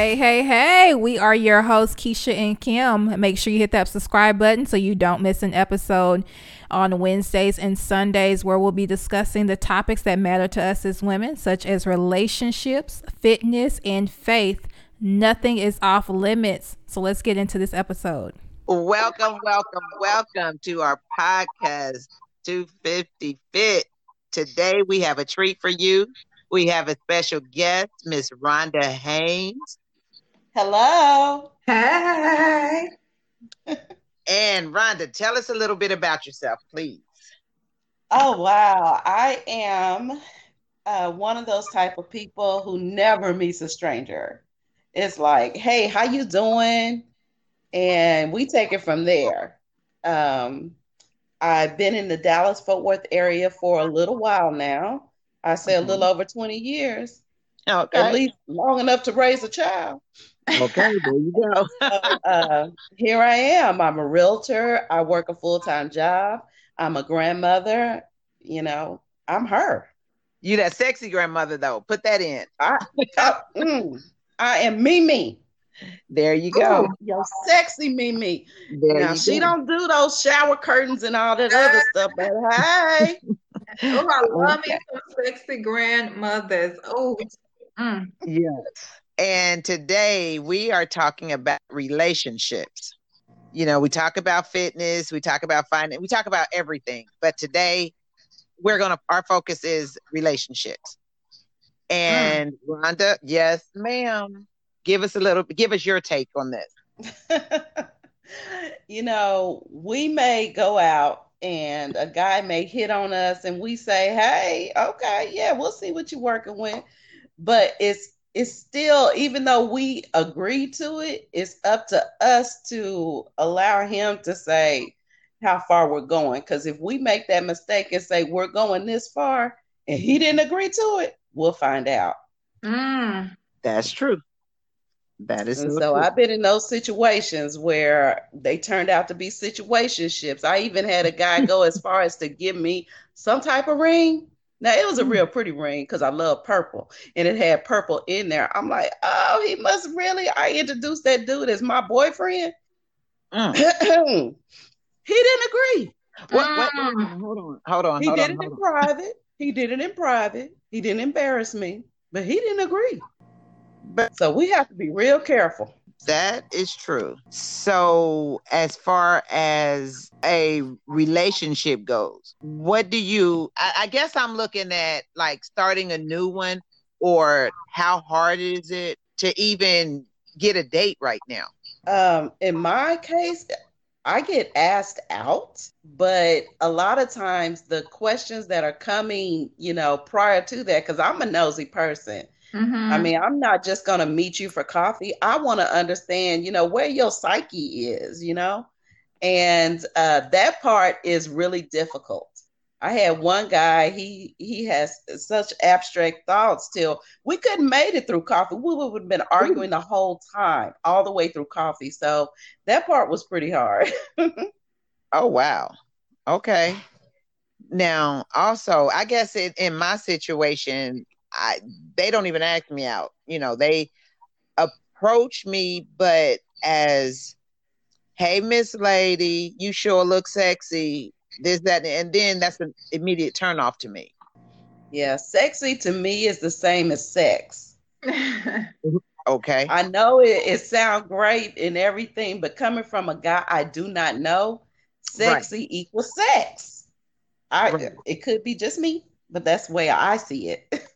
Hey, hey, hey. We are your hosts, Keisha and Kim. Make sure you hit that subscribe button so you don't miss an episode on Wednesdays and Sundays, where we'll be discussing the topics that matter to us as women, such as relationships, fitness, and faith. Nothing is off limits. So let's get into this episode. Welcome, welcome, welcome to our podcast, 250 Fit. Today we have a treat for you. We have a special guest, Miss Rhonda Haynes. Hello. Hey. And Rhonda, tell us a little bit about yourself, please. Oh wow, I am uh, one of those type of people who never meets a stranger. It's like, hey, how you doing? And we take it from there. Um, I've been in the Dallas Fort Worth area for a little while now. I say a little over 20 years, Okay. at least long enough to raise a child. Okay, there you go. uh, here I am. I'm a realtor. I work a full time job. I'm a grandmother. You know, I'm her. you that sexy grandmother though. Put that in. I, I, mm, I am Mimi. There you go. Yo, sexy Mimi. There now she go. don't do those shower curtains and all that other stuff, but hey, Oh, I love me some sexy grandmothers. Oh, mm. Yes. And today we are talking about relationships. You know, we talk about fitness, we talk about finance, we talk about everything. But today we're going to, our focus is relationships. And Rhonda, yes, ma'am. Give us a little, give us your take on this. you know, we may go out and a guy may hit on us and we say, Hey, okay, yeah, we'll see what you're working with. But it's it's still, even though we agree to it, it's up to us to allow him to say how far we're going. Because if we make that mistake and say we're going this far and he didn't agree to it, we'll find out. Mm. That's true. That is And so, so true. I've been in those situations where they turned out to be situationships. I even had a guy go as far as to give me some type of ring. Now it was a real pretty ring because I love purple and it had purple in there. I'm like, oh, he must really. I introduced that dude as my boyfriend. Mm. he didn't agree. What, what, hold on, hold on, He hold did on, it in on. private. He did it in private. He didn't embarrass me, but he didn't agree. But So we have to be real careful. That is true. So, as far as a relationship goes, what do you? I, I guess I'm looking at like starting a new one, or how hard is it to even get a date right now? Um, in my case, I get asked out, but a lot of times the questions that are coming, you know, prior to that, because I'm a nosy person. Mhm. I mean, I'm not just going to meet you for coffee. I want to understand, you know, where your psyche is, you know, and uh, that part is really difficult. I had one guy, he he has such abstract thoughts till we couldn't made it through coffee. We would have been arguing the whole time, all the way through coffee. So that part was pretty hard. Oh wow. Okay. Now, also, I guess it, in my situation, I they don't even ask me out. You know, they approach me, but as, "Hey, Miss Lady, you sure look sexy." This, that, and then that's an immediate turn off to me. yeah, sexy to me is the same as sex. Okay. I know it, it sounds great and everything, but coming from a guy I do not know, sexy equals sex. I Right. it could be just me, but that's the way I see it.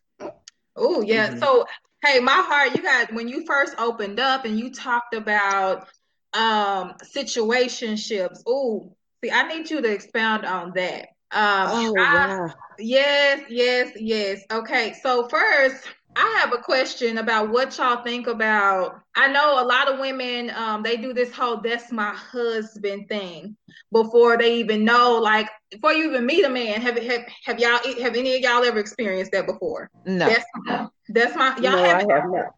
Oh, yeah. Mhm. So, hey, my heart, you got when you first opened up and you talked about um situationships. Oh, see, I need you to expound on that. Um, Oh I- wow. Yes, yes, yes. Okay, so first, I have a question about what y'all think about. I know a lot of women, um, they do this whole "that's my husband" thing before they even know, like before you even meet a man. Have have have y'all have any of y'all ever experienced that before? No. That's that's my y'all No, haven't. have not.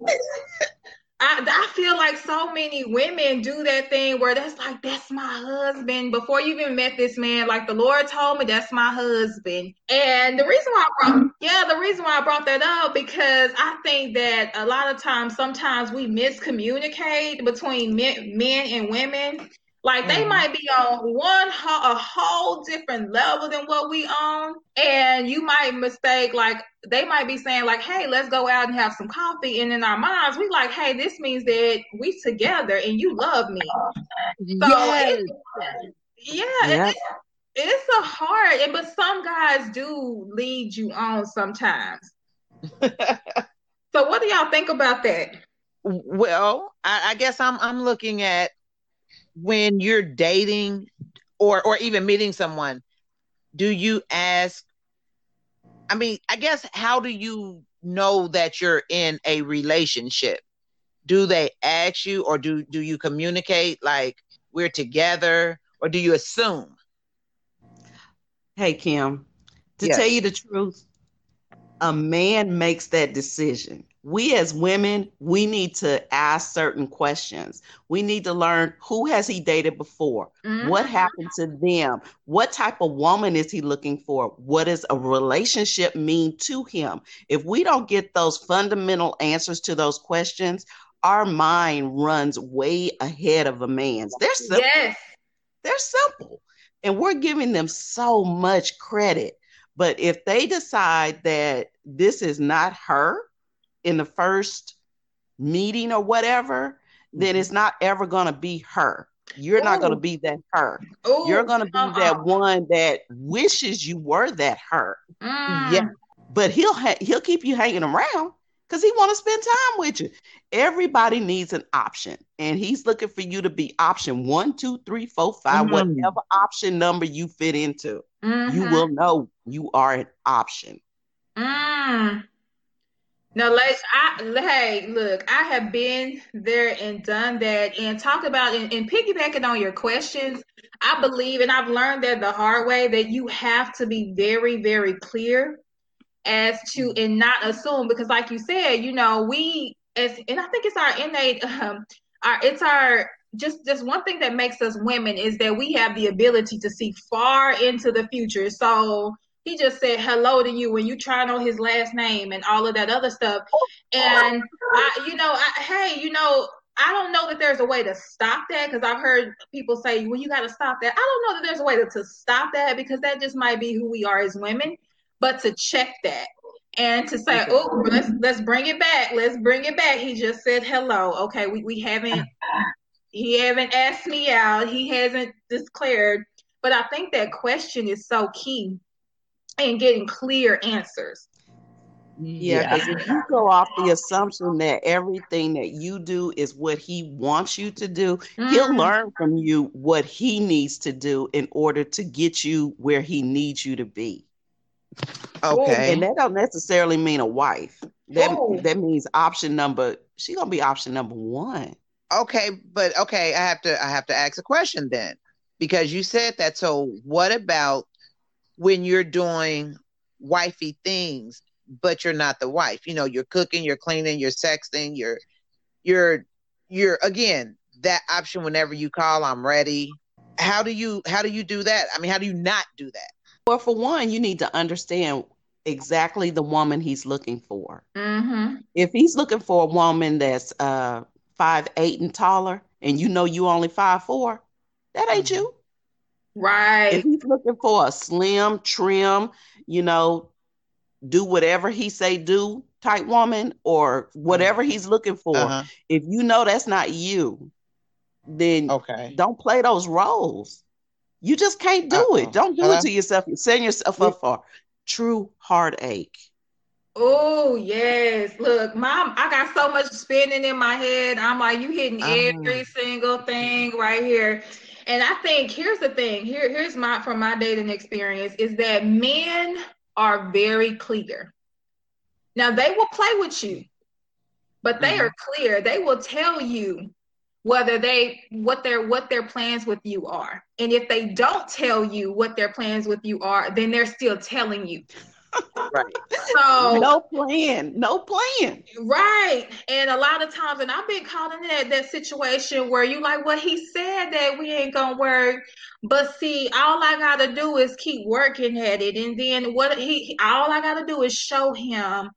I, I feel like so many women do that thing where that's like that's my husband. Before you even met this man like the lord told me that's my husband. And the reason why I brought, yeah the reason why i brought that up because i think that a lot of times sometimes we miscommunicate between men, men and women like they mm. might be on one a whole different level than what we own, and you might mistake like they might be saying like, "Hey, let's go out and have some coffee," and in our minds we like, "Hey, this means that we together and you love me." So yes. it, yeah, it, it's a hard, but some guys do lead you on sometimes. so, what do y'all think about that? Well, I, I guess I'm I'm looking at when you're dating or or even meeting someone, do you ask I mean, I guess how do you know that you're in a relationship? Do they ask you or do do you communicate like we're together or do you assume? Hey Kim, to yes. tell you the truth, a man makes that decision we as women, we need to ask certain questions. We need to learn who has he dated before? Mm-hmm. What happened to them? What type of woman is he looking for? What does a relationship mean to him? If we don't get those fundamental answers to those questions, our mind runs way ahead of a man's. They're simple. Yes. They're simple. And we're giving them so much credit. But if they decide that this is not her, in the first meeting or whatever, then mm-hmm. it's not ever going to be her. You're Ooh. not going to be that her. Ooh, You're going to be uh-uh. that one that wishes you were that her. Mm. Yeah, but he'll ha- he'll keep you hanging around because he want to spend time with you. Everybody needs an option, and he's looking for you to be option one, two, three, four, five, mm-hmm. whatever option number you fit into. Mm-hmm. You will know you are an option. Mm. No, like I hey, look, I have been there and done that and talk about and, and piggybacking on your questions. I believe and I've learned that the hard way that you have to be very, very clear as to and not assume because like you said, you know, we as and I think it's our innate um our it's our just just one thing that makes us women is that we have the ability to see far into the future. So he just said hello to you when you try to know his last name and all of that other stuff. And I, you know, I, hey, you know, I don't know that there's a way to stop that because I've heard people say, well, you got to stop that. I don't know that there's a way to, to stop that because that just might be who we are as women. But to check that and to say, oh, let's let's bring it back. Let's bring it back. He just said hello. Okay, we, we haven't he haven't asked me out. He hasn't declared. But I think that question is so key and getting clear answers. Yeah, because yeah. if you go off the assumption that everything that you do is what he wants you to do, mm. he'll learn from you what he needs to do in order to get you where he needs you to be. Okay. And that don't necessarily mean a wife. That Ooh. that means option number she gonna be option number one. Okay, but okay, I have to I have to ask a question then. Because you said that. So what about when you're doing wifey things, but you're not the wife. You know, you're cooking, you're cleaning, you're sexting, you're you're you're again that option whenever you call, I'm ready. How do you how do you do that? I mean, how do you not do that? Well, for one, you need to understand exactly the woman he's looking for. Mm-hmm. If he's looking for a woman that's uh five eight and taller, and you know you only five four, that ain't mm-hmm. you. Right. If he's looking for a slim, trim, you know, do whatever he say do type woman or whatever mm-hmm. he's looking for, uh-huh. if you know that's not you, then okay. don't play those roles. You just can't do Uh-oh. it. Don't do it to yourself. You're setting yourself up for true heartache. Oh yes. Look, mom, I got so much spinning in my head. I'm like, you hitting uh-huh. every single thing right here. And I think here's the thing. Here, here's my from my dating experience is that men are very clear. Now they will play with you, but they mm-hmm. are clear. They will tell you whether they what their what their plans with you are. And if they don't tell you what their plans with you are, then they're still telling you. Right. So no plan, no plan. Right. And a lot of times, and I've been caught in that, that situation where you like, well, he said that we ain't gonna work. But see, all I gotta do is keep working at it. And then what he all I gotta do is show him.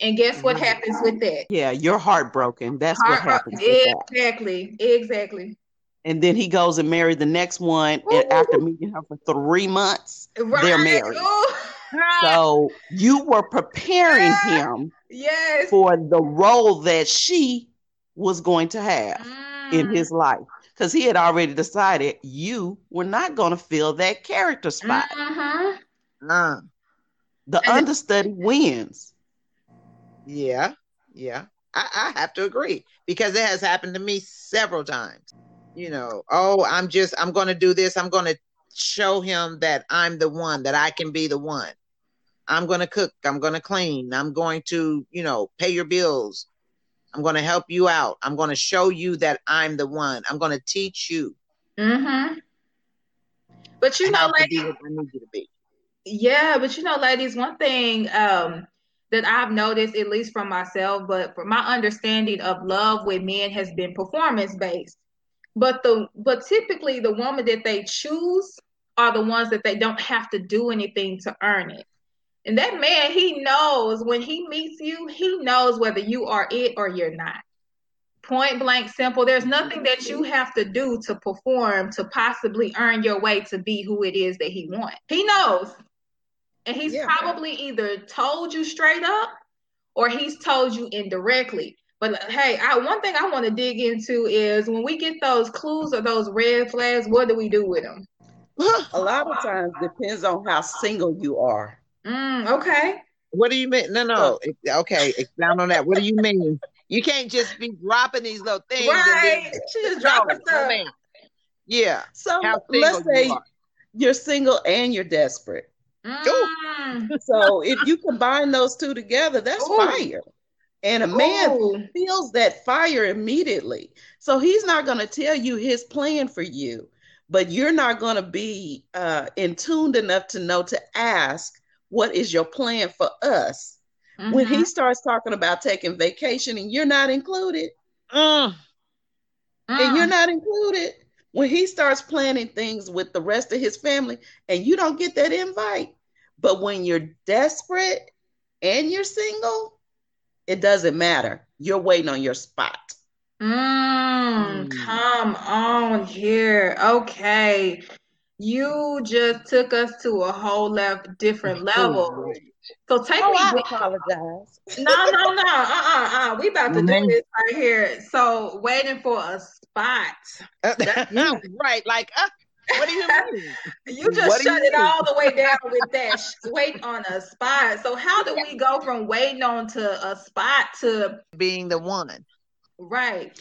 And guess what happens with that? Yeah, you're heartbroken. That's what Heart- happens with that. Exactly. Exactly. And then he goes and married the next one, and after meeting her for three months, Right. they're married. Ooh. So you were preparing him yes. for the role that she was going to have in Mm. his life. Because he had already decided you were not going to fill that character spot. Mhm. Uh, The And- understudy wins. yeah. Yeah. I, I have to agree because it has happened to me several times. You know, oh, I'm just, I'm going to do this. I'm going to show him that I'm the one, that I can be the one. I'm going to cook. I'm going to clean. I'm going to, you know, pay your bills. I'm going to help you out. I'm going to show you that I'm the one. I'm going to teach you Mm-hmm. But you know, like I need you to be. Yeah, but you know, ladies, one thing um, that I've noticed, at least from myself, but from my understanding of love with men has been performance based. But the but typically the woman that they choose are the ones that they don't have to do anything to earn it. And that man, he knows when he meets you, he knows whether you are it or you're not. Point blank simple. There's nothing that you have to do to perform to possibly earn your way to be who it is that he wants. He knows. And he's Yeah. probably either told you straight up or he's told you indirectly. But hey, I, one thing I want to dig into is when we get those clues or those red flags, what do we do with them? A lot of times depends on how single you are. Mm, okay. What do you mean? No, no. Okay, expound on that. What do you mean? You can't just be dropping these little things. Right. She just dropping no, stuff. Yeah. So let's say you are. you're single and you're desperate. Mm. So if you combine those two together, that's Ooh. fire. And a man Ooh. feels that fire immediately. So he's not going to tell you his plan for you, but you're not going to be uh, in tuned enough to know to ask, what is your plan for us? When Mhm. he starts talking about taking vacation and you're not included, Mm. and you're Mm. not included, when he starts planning things with the rest of his family and you don't get that invite, but when you're desperate and you're single, it doesn't matter. You're waiting on your spot. Mm, Mm. come on here. Okay. You just took us to a whole left different level. So take Oh, me I apologize. No, no, no. Uh, uh, uh. We about to do this right here. So waiting for a spot. right. Like, uh, what do you mean? You just What shut you it mean? all the way down with that. sh- Waiting on a spot. So how do we go from waiting on to a spot to Being the one. right?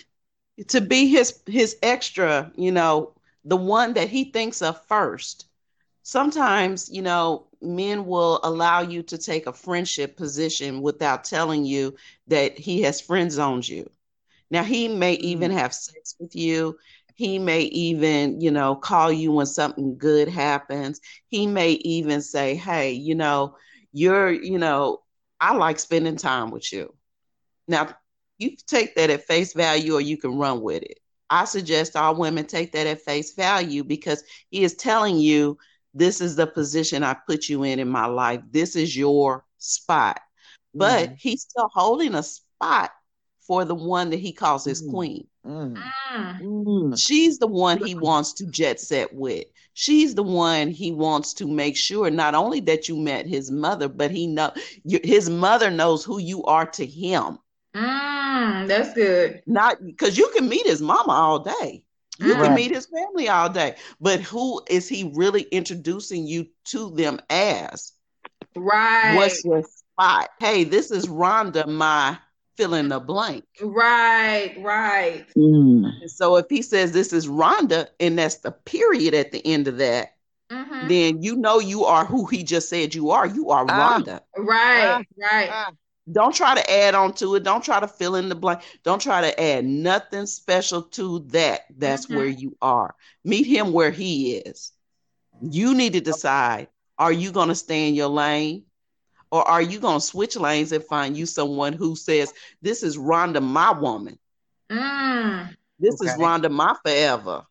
To be his his extra, you know, the one that he thinks of first. Sometimes, you know, men will allow you to take a friendship position without telling you that he has friend zoned you. Now, he may mm. even have sex with you. He may even, you know, call you when something good happens. He may even say, hey, you know, you're, you know, I like spending time with you. Now, you can take that at face value or you can run with it. I suggest all women take that at face value because he is telling you this is the position I put you in in my life. This is your spot. But Mhm. he's still holding a spot for the one that he calls his queen. Mm. Mm. Mm. She's the one he wants to jet set with. She's the one he wants to make sure not only that you met his mother, but he know his mother knows who you are to him. Mm, that's good. Not because you can meet his mama all day. You Right. can meet his family all day, but who is he really introducing you to them as? Right. What's your spot? Hey, this is Rhonda, my fill in the blank. Right, right. Mm. So if he says this is Rhonda, and that's the period at the end of that, hmm then you know you are who he just said you are. You are Ah. Rhonda. Right, right. Ah. Don't try to add on to it. Don't try to fill in the blank. Don't try to add nothing special to that. That's Mhm. where you are. Meet him where he is. You need to decide are you going to stay in your lane? Or are you going to switch lanes and find you someone who says, This is Rhonda, my woman? Mm. This is Rhonda, my forever.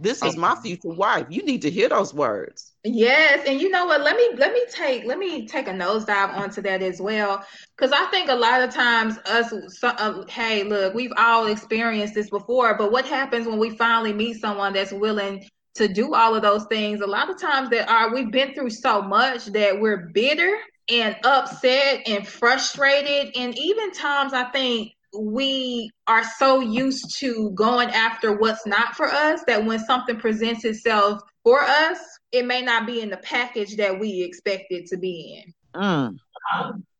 This is my future wife. You need to hear those words. Yes, and you know what? Let me let me take let me take a nosedive onto that as well, because I think a lot of times us, so, uh, hey, look, we've all experienced this before, but what happens when we finally meet someone that's willing to do all of those things? A lot of times that are we've been through so much that we're bitter and upset and frustrated, and even times I think we are so used to going after what's not for us that when something presents itself for us, it may not be in the package that we expect it to be in. Mm.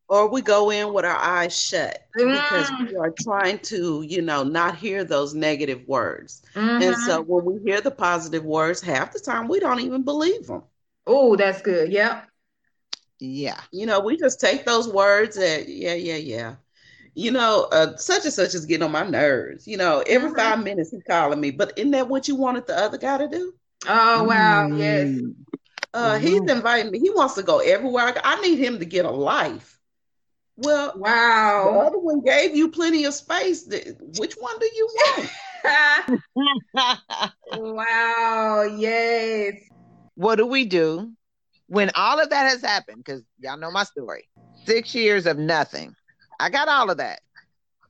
Or we go in with our eyes shut because Mm. we are trying to, you know, not hear those negative words. Mhm. And so when we hear the positive words, half the time we don't even believe them. oh, that's good. Yep. Yeah. You know, we just take those words and yeah, yeah, yeah. You know, uh, such and such is getting on my nerves. You know, every Mhm. five minutes he's calling me, but isn't that what you wanted the other guy to do? Oh wow. Yes. Mm. Uh, he's Mhm. inviting me. He wants to go everywhere. I. I need him to get a life. Well, wow. the Wow. other one gave you plenty of space. Which one do you want? wow. Yes. what do we do when all of that has happened? Because y'all know my story. Six years of nothing. I got all of that.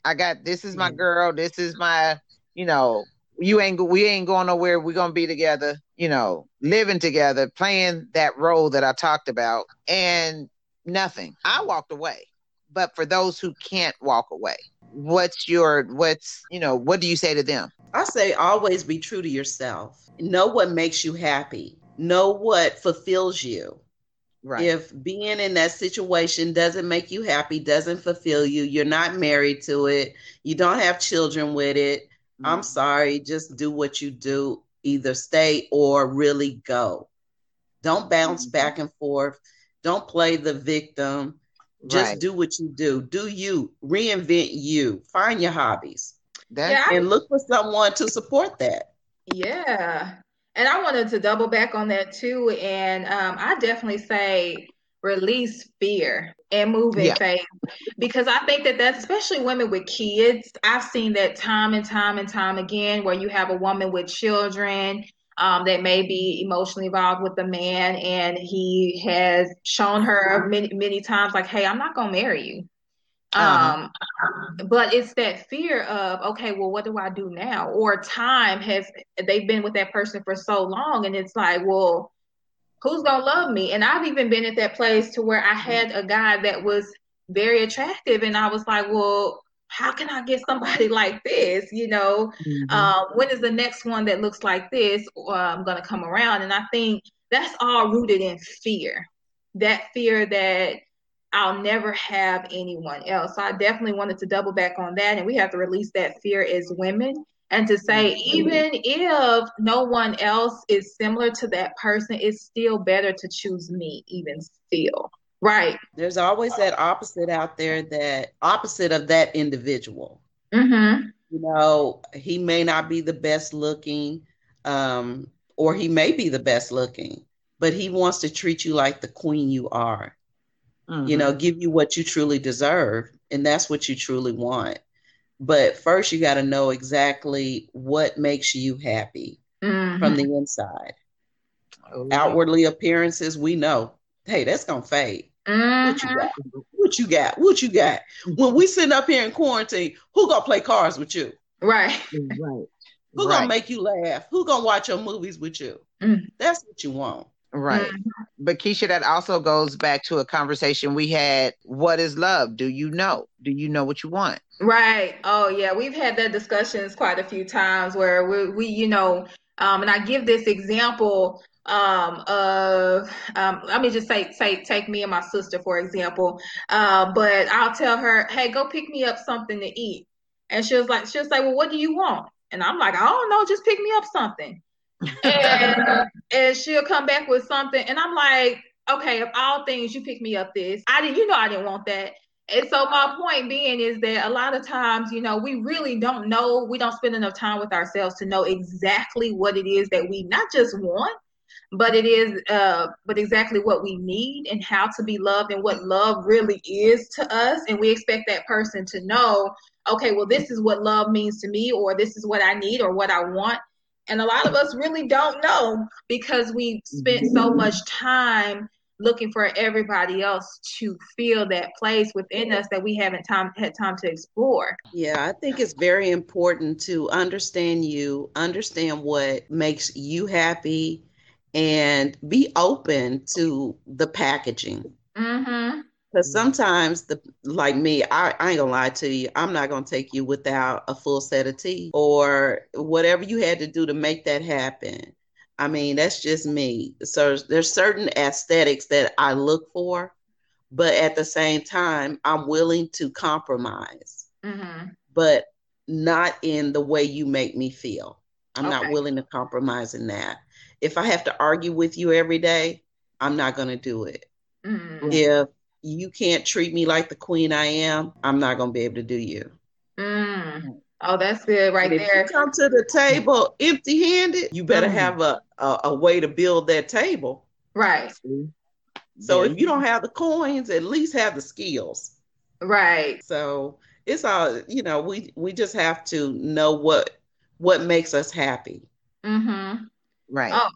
I got this is my Mm. girl. This is my, you know, you ain't we ain't going nowhere. We're gonna be together. You know, living together, playing that role that I talked about, and nothing. I walked away. But for those who can't walk away, what's your what's you know what do you say to them? I say always be true to yourself. Know what makes you happy. Know what fulfills you. Right. If being in that situation doesn't make you happy, doesn't fulfill you, you're not married to it, you don't have children with it, I'm sorry, just do what you do. Either stay or really go. Don't bounce Mhm. back and forth. Don't play the victim. Just Right. do what you do. Do you. Reinvent you. Find your hobbies That's Yeah. and look for someone to support that. Yeah. And I wanted to double back on that too. And um, I definitely say release fear and move in Yeah. faith because I think that that's especially women with kids. I've seen that time and time and time again where you have a woman with children um, that may be emotionally involved with the man and he has shown her many, many times like, hey, I'm not going to marry you. Uh-huh. Um, but it's that fear of, okay, well, what do I do now? Or time has, they've been with that person for so long, and it's like, well, who's gonna love me? And I've even been at that place to where I had a guy that was very attractive, and I was like, well, how can I get somebody like this? You know, Mhm. um, when is the next one that looks like this um, going to come around? And I think that's all rooted in fear. That fear that I'll never have anyone else. So I definitely wanted to double back on that. And we have to release that fear as women and to say, even if no one else is similar to that person, it's still better to choose me, even still. Right. There's always that opposite out there that opposite of that individual. Mm-hmm. You know, he may not be the best looking, um, or he may be the best looking, but he wants to treat you like the queen you are. You know, give you what you truly deserve, and that's what you truly want. But first, you got to know exactly what makes you happy Mm-hmm. from the inside. Oh, Outwardly appearances, we know. Hey, that's gonna fade. What you Mhm. got? What you got? What you got? When we sitting up here in quarantine, who gonna play cards with you? Right. Right. Who right. gonna make you laugh? Who gonna watch your movies with you? Mm. That's what you want. Right. Mhm. But Keisha, that also goes back to a conversation we had. What is love? Do you know? Do you know what you want? Right. Oh, yeah. We've had that discussions quite a few times where we, we you know, um, and I give this example um, of, um, let me just say, say, take me and my sister, for example. Uh, but I'll tell her, hey, go pick me up something to eat. And she was like, she'll say, well, what do you want? And I'm like, I don't know, just pick me up something. And, and she'll come back with something. And I'm like, okay, of all things, you pick me up this. I didn't, you know, I didn't want that. And so my point being is that a lot of times, you know, we really don't know, we don't spend enough time with ourselves to know exactly what it is that we not just want, but it is uh but exactly what we need and how to be loved and what love really is to us and we expect that person to know okay well this is what love means to me or this is what i need or what i want and a lot of us really don't know because we spent so mm-hmm. much time looking for everybody else to feel that place within us that we haven't time had time to explore. Yeah, I think it's very important to understand you, understand what makes you happy, and be open to the packaging. Mm-hmm. Because sometimes, the like me, I, I ain't gonna lie to you. I'm not gonna take you without a full set of tea or whatever you had to do to make that happen. I mean, that's just me. So there's certain aesthetics that I look for, but at the same time, I'm willing to compromise, mm-hmm. but not in the way you make me feel. I'm okay. not willing to compromise in that. If I have to argue with you every day, I'm not going to do it. Mm-hmm. If you can't treat me like the queen I am, I'm not going to be able to do you. Mm. Oh, that's good right if there. You come to the table empty handed, you better mm. have a, a, a, way to build that table. Right. So yeah. if you don't have the coins, at least have the skills. Right. So it's all you know, we we just have to know what what makes us happy. Mm-hmm. Right. Oh,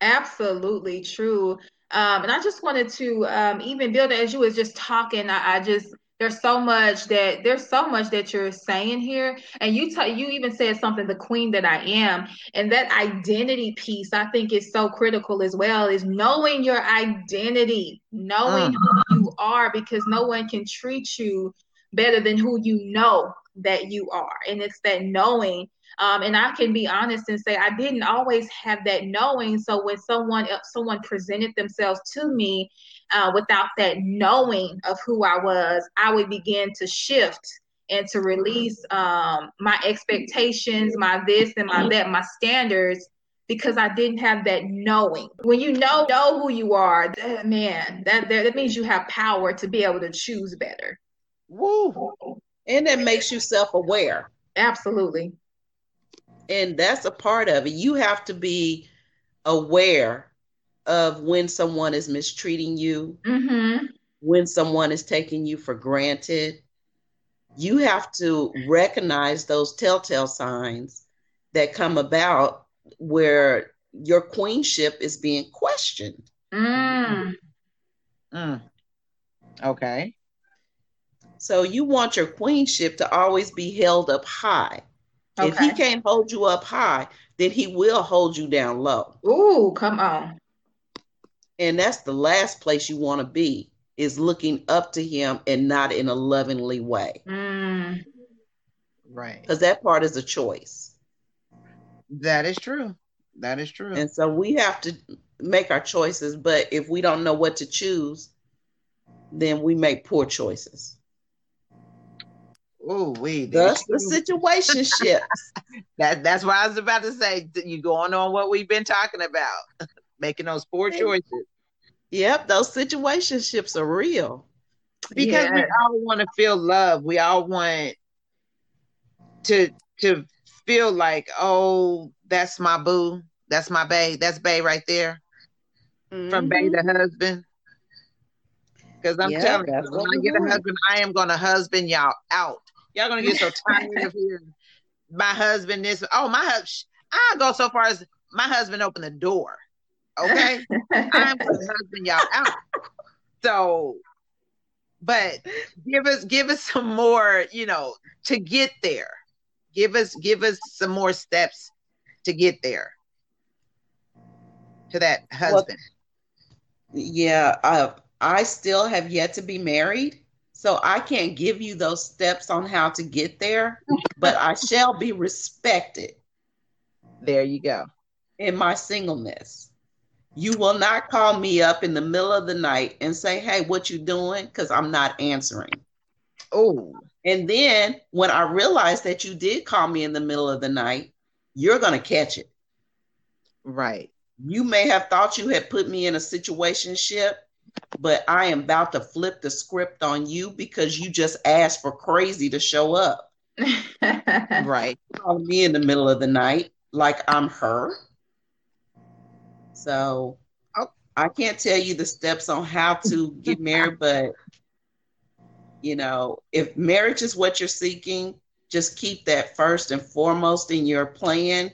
absolutely true. Um, and I just wanted to um, even build as you was just talking. I, I just there's so much that there's so much that you're saying here and you t- you even said something the queen that i am and that identity piece i think is so critical as well is knowing your identity knowing uh. who you are because no one can treat you better than who you know that you are and it's that knowing um, and I can be honest and say I didn't always have that knowing. So when someone someone presented themselves to me uh, without that knowing of who I was, I would begin to shift and to release um, my expectations, my this and my that, my standards because I didn't have that knowing. When you know know who you are, that, man, that that means you have power to be able to choose better. Woo! And that makes you self aware. Absolutely and that's a part of it. You have to be aware of when someone is mistreating you, mm-hmm. when someone is taking you for granted. You have to recognize those telltale signs that come about where your queenship is being questioned. Mm. Mm. Okay. So you want your queenship to always be held up high. Okay. If he can't hold you up high, then he will hold you down low. Ooh, come on. And that's the last place you want to be is looking up to him and not in a lovingly way. Mm. Right. Because that part is a choice. That is true. That is true. And so we have to make our choices, but if we don't know what to choose, then we make poor choices. Oh, we that's the situation shifts. that that's why I was about to say you going on what we've been talking about, making those poor choices. Yep, those situationships are real. Because yeah. we all want to feel love. We all want to to feel like, oh, that's my boo, that's my bae, that's bae right there. Mm-hmm. From bae to husband. Because I'm yeah, telling you, when I get a husband, I am gonna husband y'all out. Y'all gonna get so tired of hearing my husband this. Oh, my husband. I'll go so far as my husband opened the door. Okay, I'm gonna husband y'all out. So, but give us give us some more, you know, to get there. Give us give us some more steps to get there to that husband. Well, yeah, uh, I still have yet to be married. So I can't give you those steps on how to get there, but I shall be respected. There you go. In my singleness. You will not call me up in the middle of the night and say, "Hey, what you doing?" cuz I'm not answering. Oh. And then when I realize that you did call me in the middle of the night, you're going to catch it. Right. You may have thought you had put me in a situation ship but I am about to flip the script on you because you just asked for crazy to show up. right. Calling me in the middle of the night like I'm her. So oh. I can't tell you the steps on how to get married, but you know, if marriage is what you're seeking, just keep that first and foremost in your plan.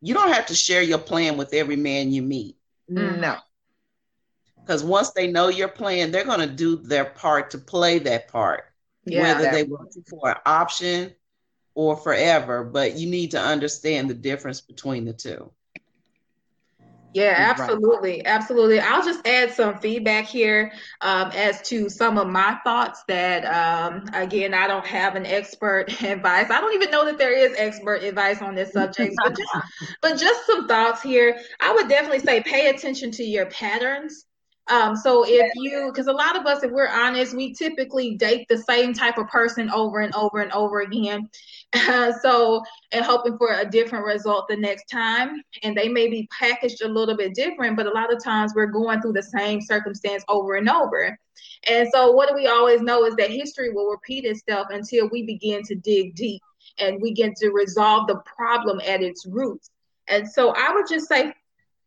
You don't have to share your plan with every man you meet. No. Because once they know your plan, they're going to do their part to play that part, yeah, whether that- they want you for an option or forever. But you need to understand the difference between the two. Yeah, absolutely. Absolutely. I'll just add some feedback here um, as to some of my thoughts that, um, again, I don't have an expert advice. I don't even know that there is expert advice on this subject, but just, but just some thoughts here. I would definitely say pay attention to your patterns. Um, so if you, because a lot of us, if we're honest, we typically date the same type of person over and over and over again. Uh, so, and hoping for a different result the next time. And they may be packaged a little bit different, but a lot of times we're going through the same circumstance over and over. And so, what do we always know is that history will repeat itself until we begin to dig deep and we get to resolve the problem at its roots. And so, I would just say,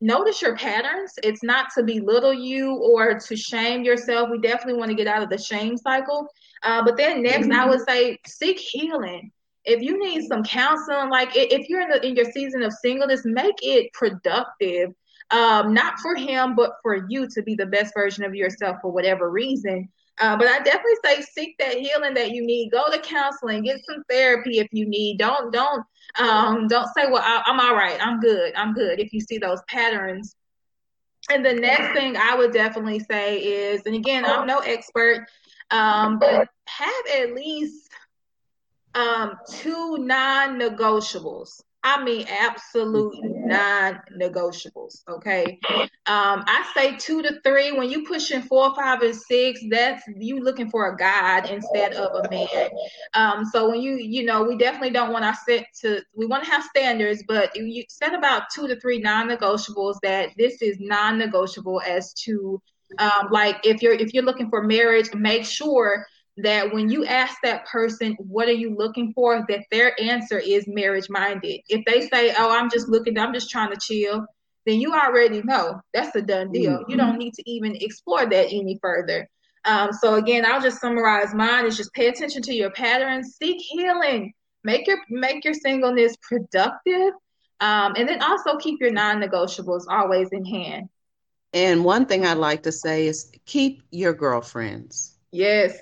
notice your patterns. It's not to belittle you or to shame yourself. We definitely want to get out of the shame cycle. Uh, but then next, mm-hmm. I would say seek healing. If you need some counseling, like if you're in, the, in your season of singleness, make it productive. Um, not for him, but for you to be the best version of yourself for whatever reason. Uh, but I definitely say seek that healing that you need. Go to counseling, get some therapy if you need. Don't don't um, don't say, "Well, I, I'm all right. I'm good. I'm good." If you see those patterns. And the next thing I would definitely say is, and again, I'm no expert, um, but have at least um, two non-negotiables. I mean, absolute non-negotiables. Okay, um, I say two to three. When you pushing four, five, and six, that's you looking for a guide instead of a man. Um, so when you, you know, we definitely don't want to set to. We want to have standards, but you set about two to three non-negotiables. That this is non-negotiable as to, um, like if you're if you're looking for marriage, make sure that when you ask that person, what are you looking for, that their answer is marriage minded. If they say, oh, I'm just looking, I'm just trying to chill, then you already know that's a done deal. Mm-hmm. You don't need to even explore that any further. Um, so again, I'll just summarize mine is just pay attention to your patterns, seek healing, make your make your singleness productive, um, and then also keep your non-negotiables always in hand. And one thing I'd like to say is keep your girlfriends. Yes.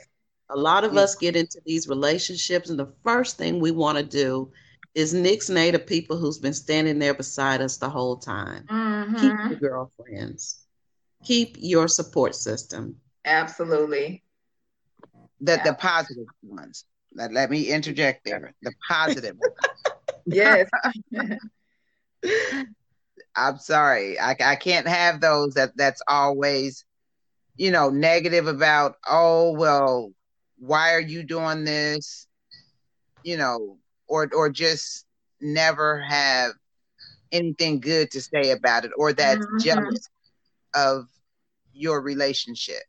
A lot of us get into these relationships, and the first thing we want to do is nixnay the people who's been standing there beside us the whole time. Mm-hmm. Keep your girlfriends. Keep your support system. Absolutely. The yeah. the positive ones. Let, let me interject there. The positive. yes. I'm sorry. I, I can't have those that that's always, you know, negative about, oh, well, why are you doing this? You know, or or just never have anything good to say about it or that's mm-hmm. jealous of your relationship.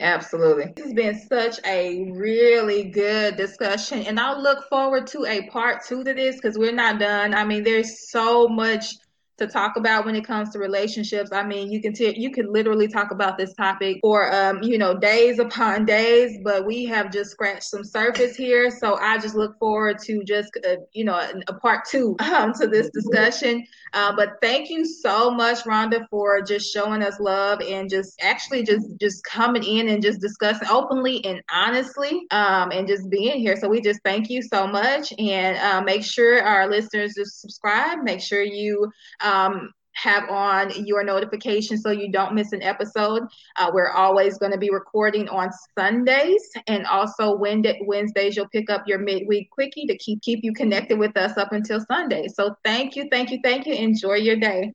Absolutely. This has been such a really good discussion. And I'll look forward to a part two to this because we're not done. I mean, there's so much to talk about when it comes to relationships. I mean, you can t- you could literally talk about this topic for um, you know days upon days, but we have just scratched some surface here. So I just look forward to just uh, you know a, a, part two um, to this discussion. Uh, but thank you so much, Rhonda, for just showing us love and just actually just just coming in and just discussing openly and honestly um, and just being here. So we just thank you so much and uh, make sure our listeners just subscribe. Make sure you um, have on your notifications so you don't miss an episode. Uh, we're always going to be recording on Sundays and also Wednesdays you'll pick up your midweek quickie to keep keep you connected with us up until Sunday. So thank you, thank you, thank you. Enjoy your day.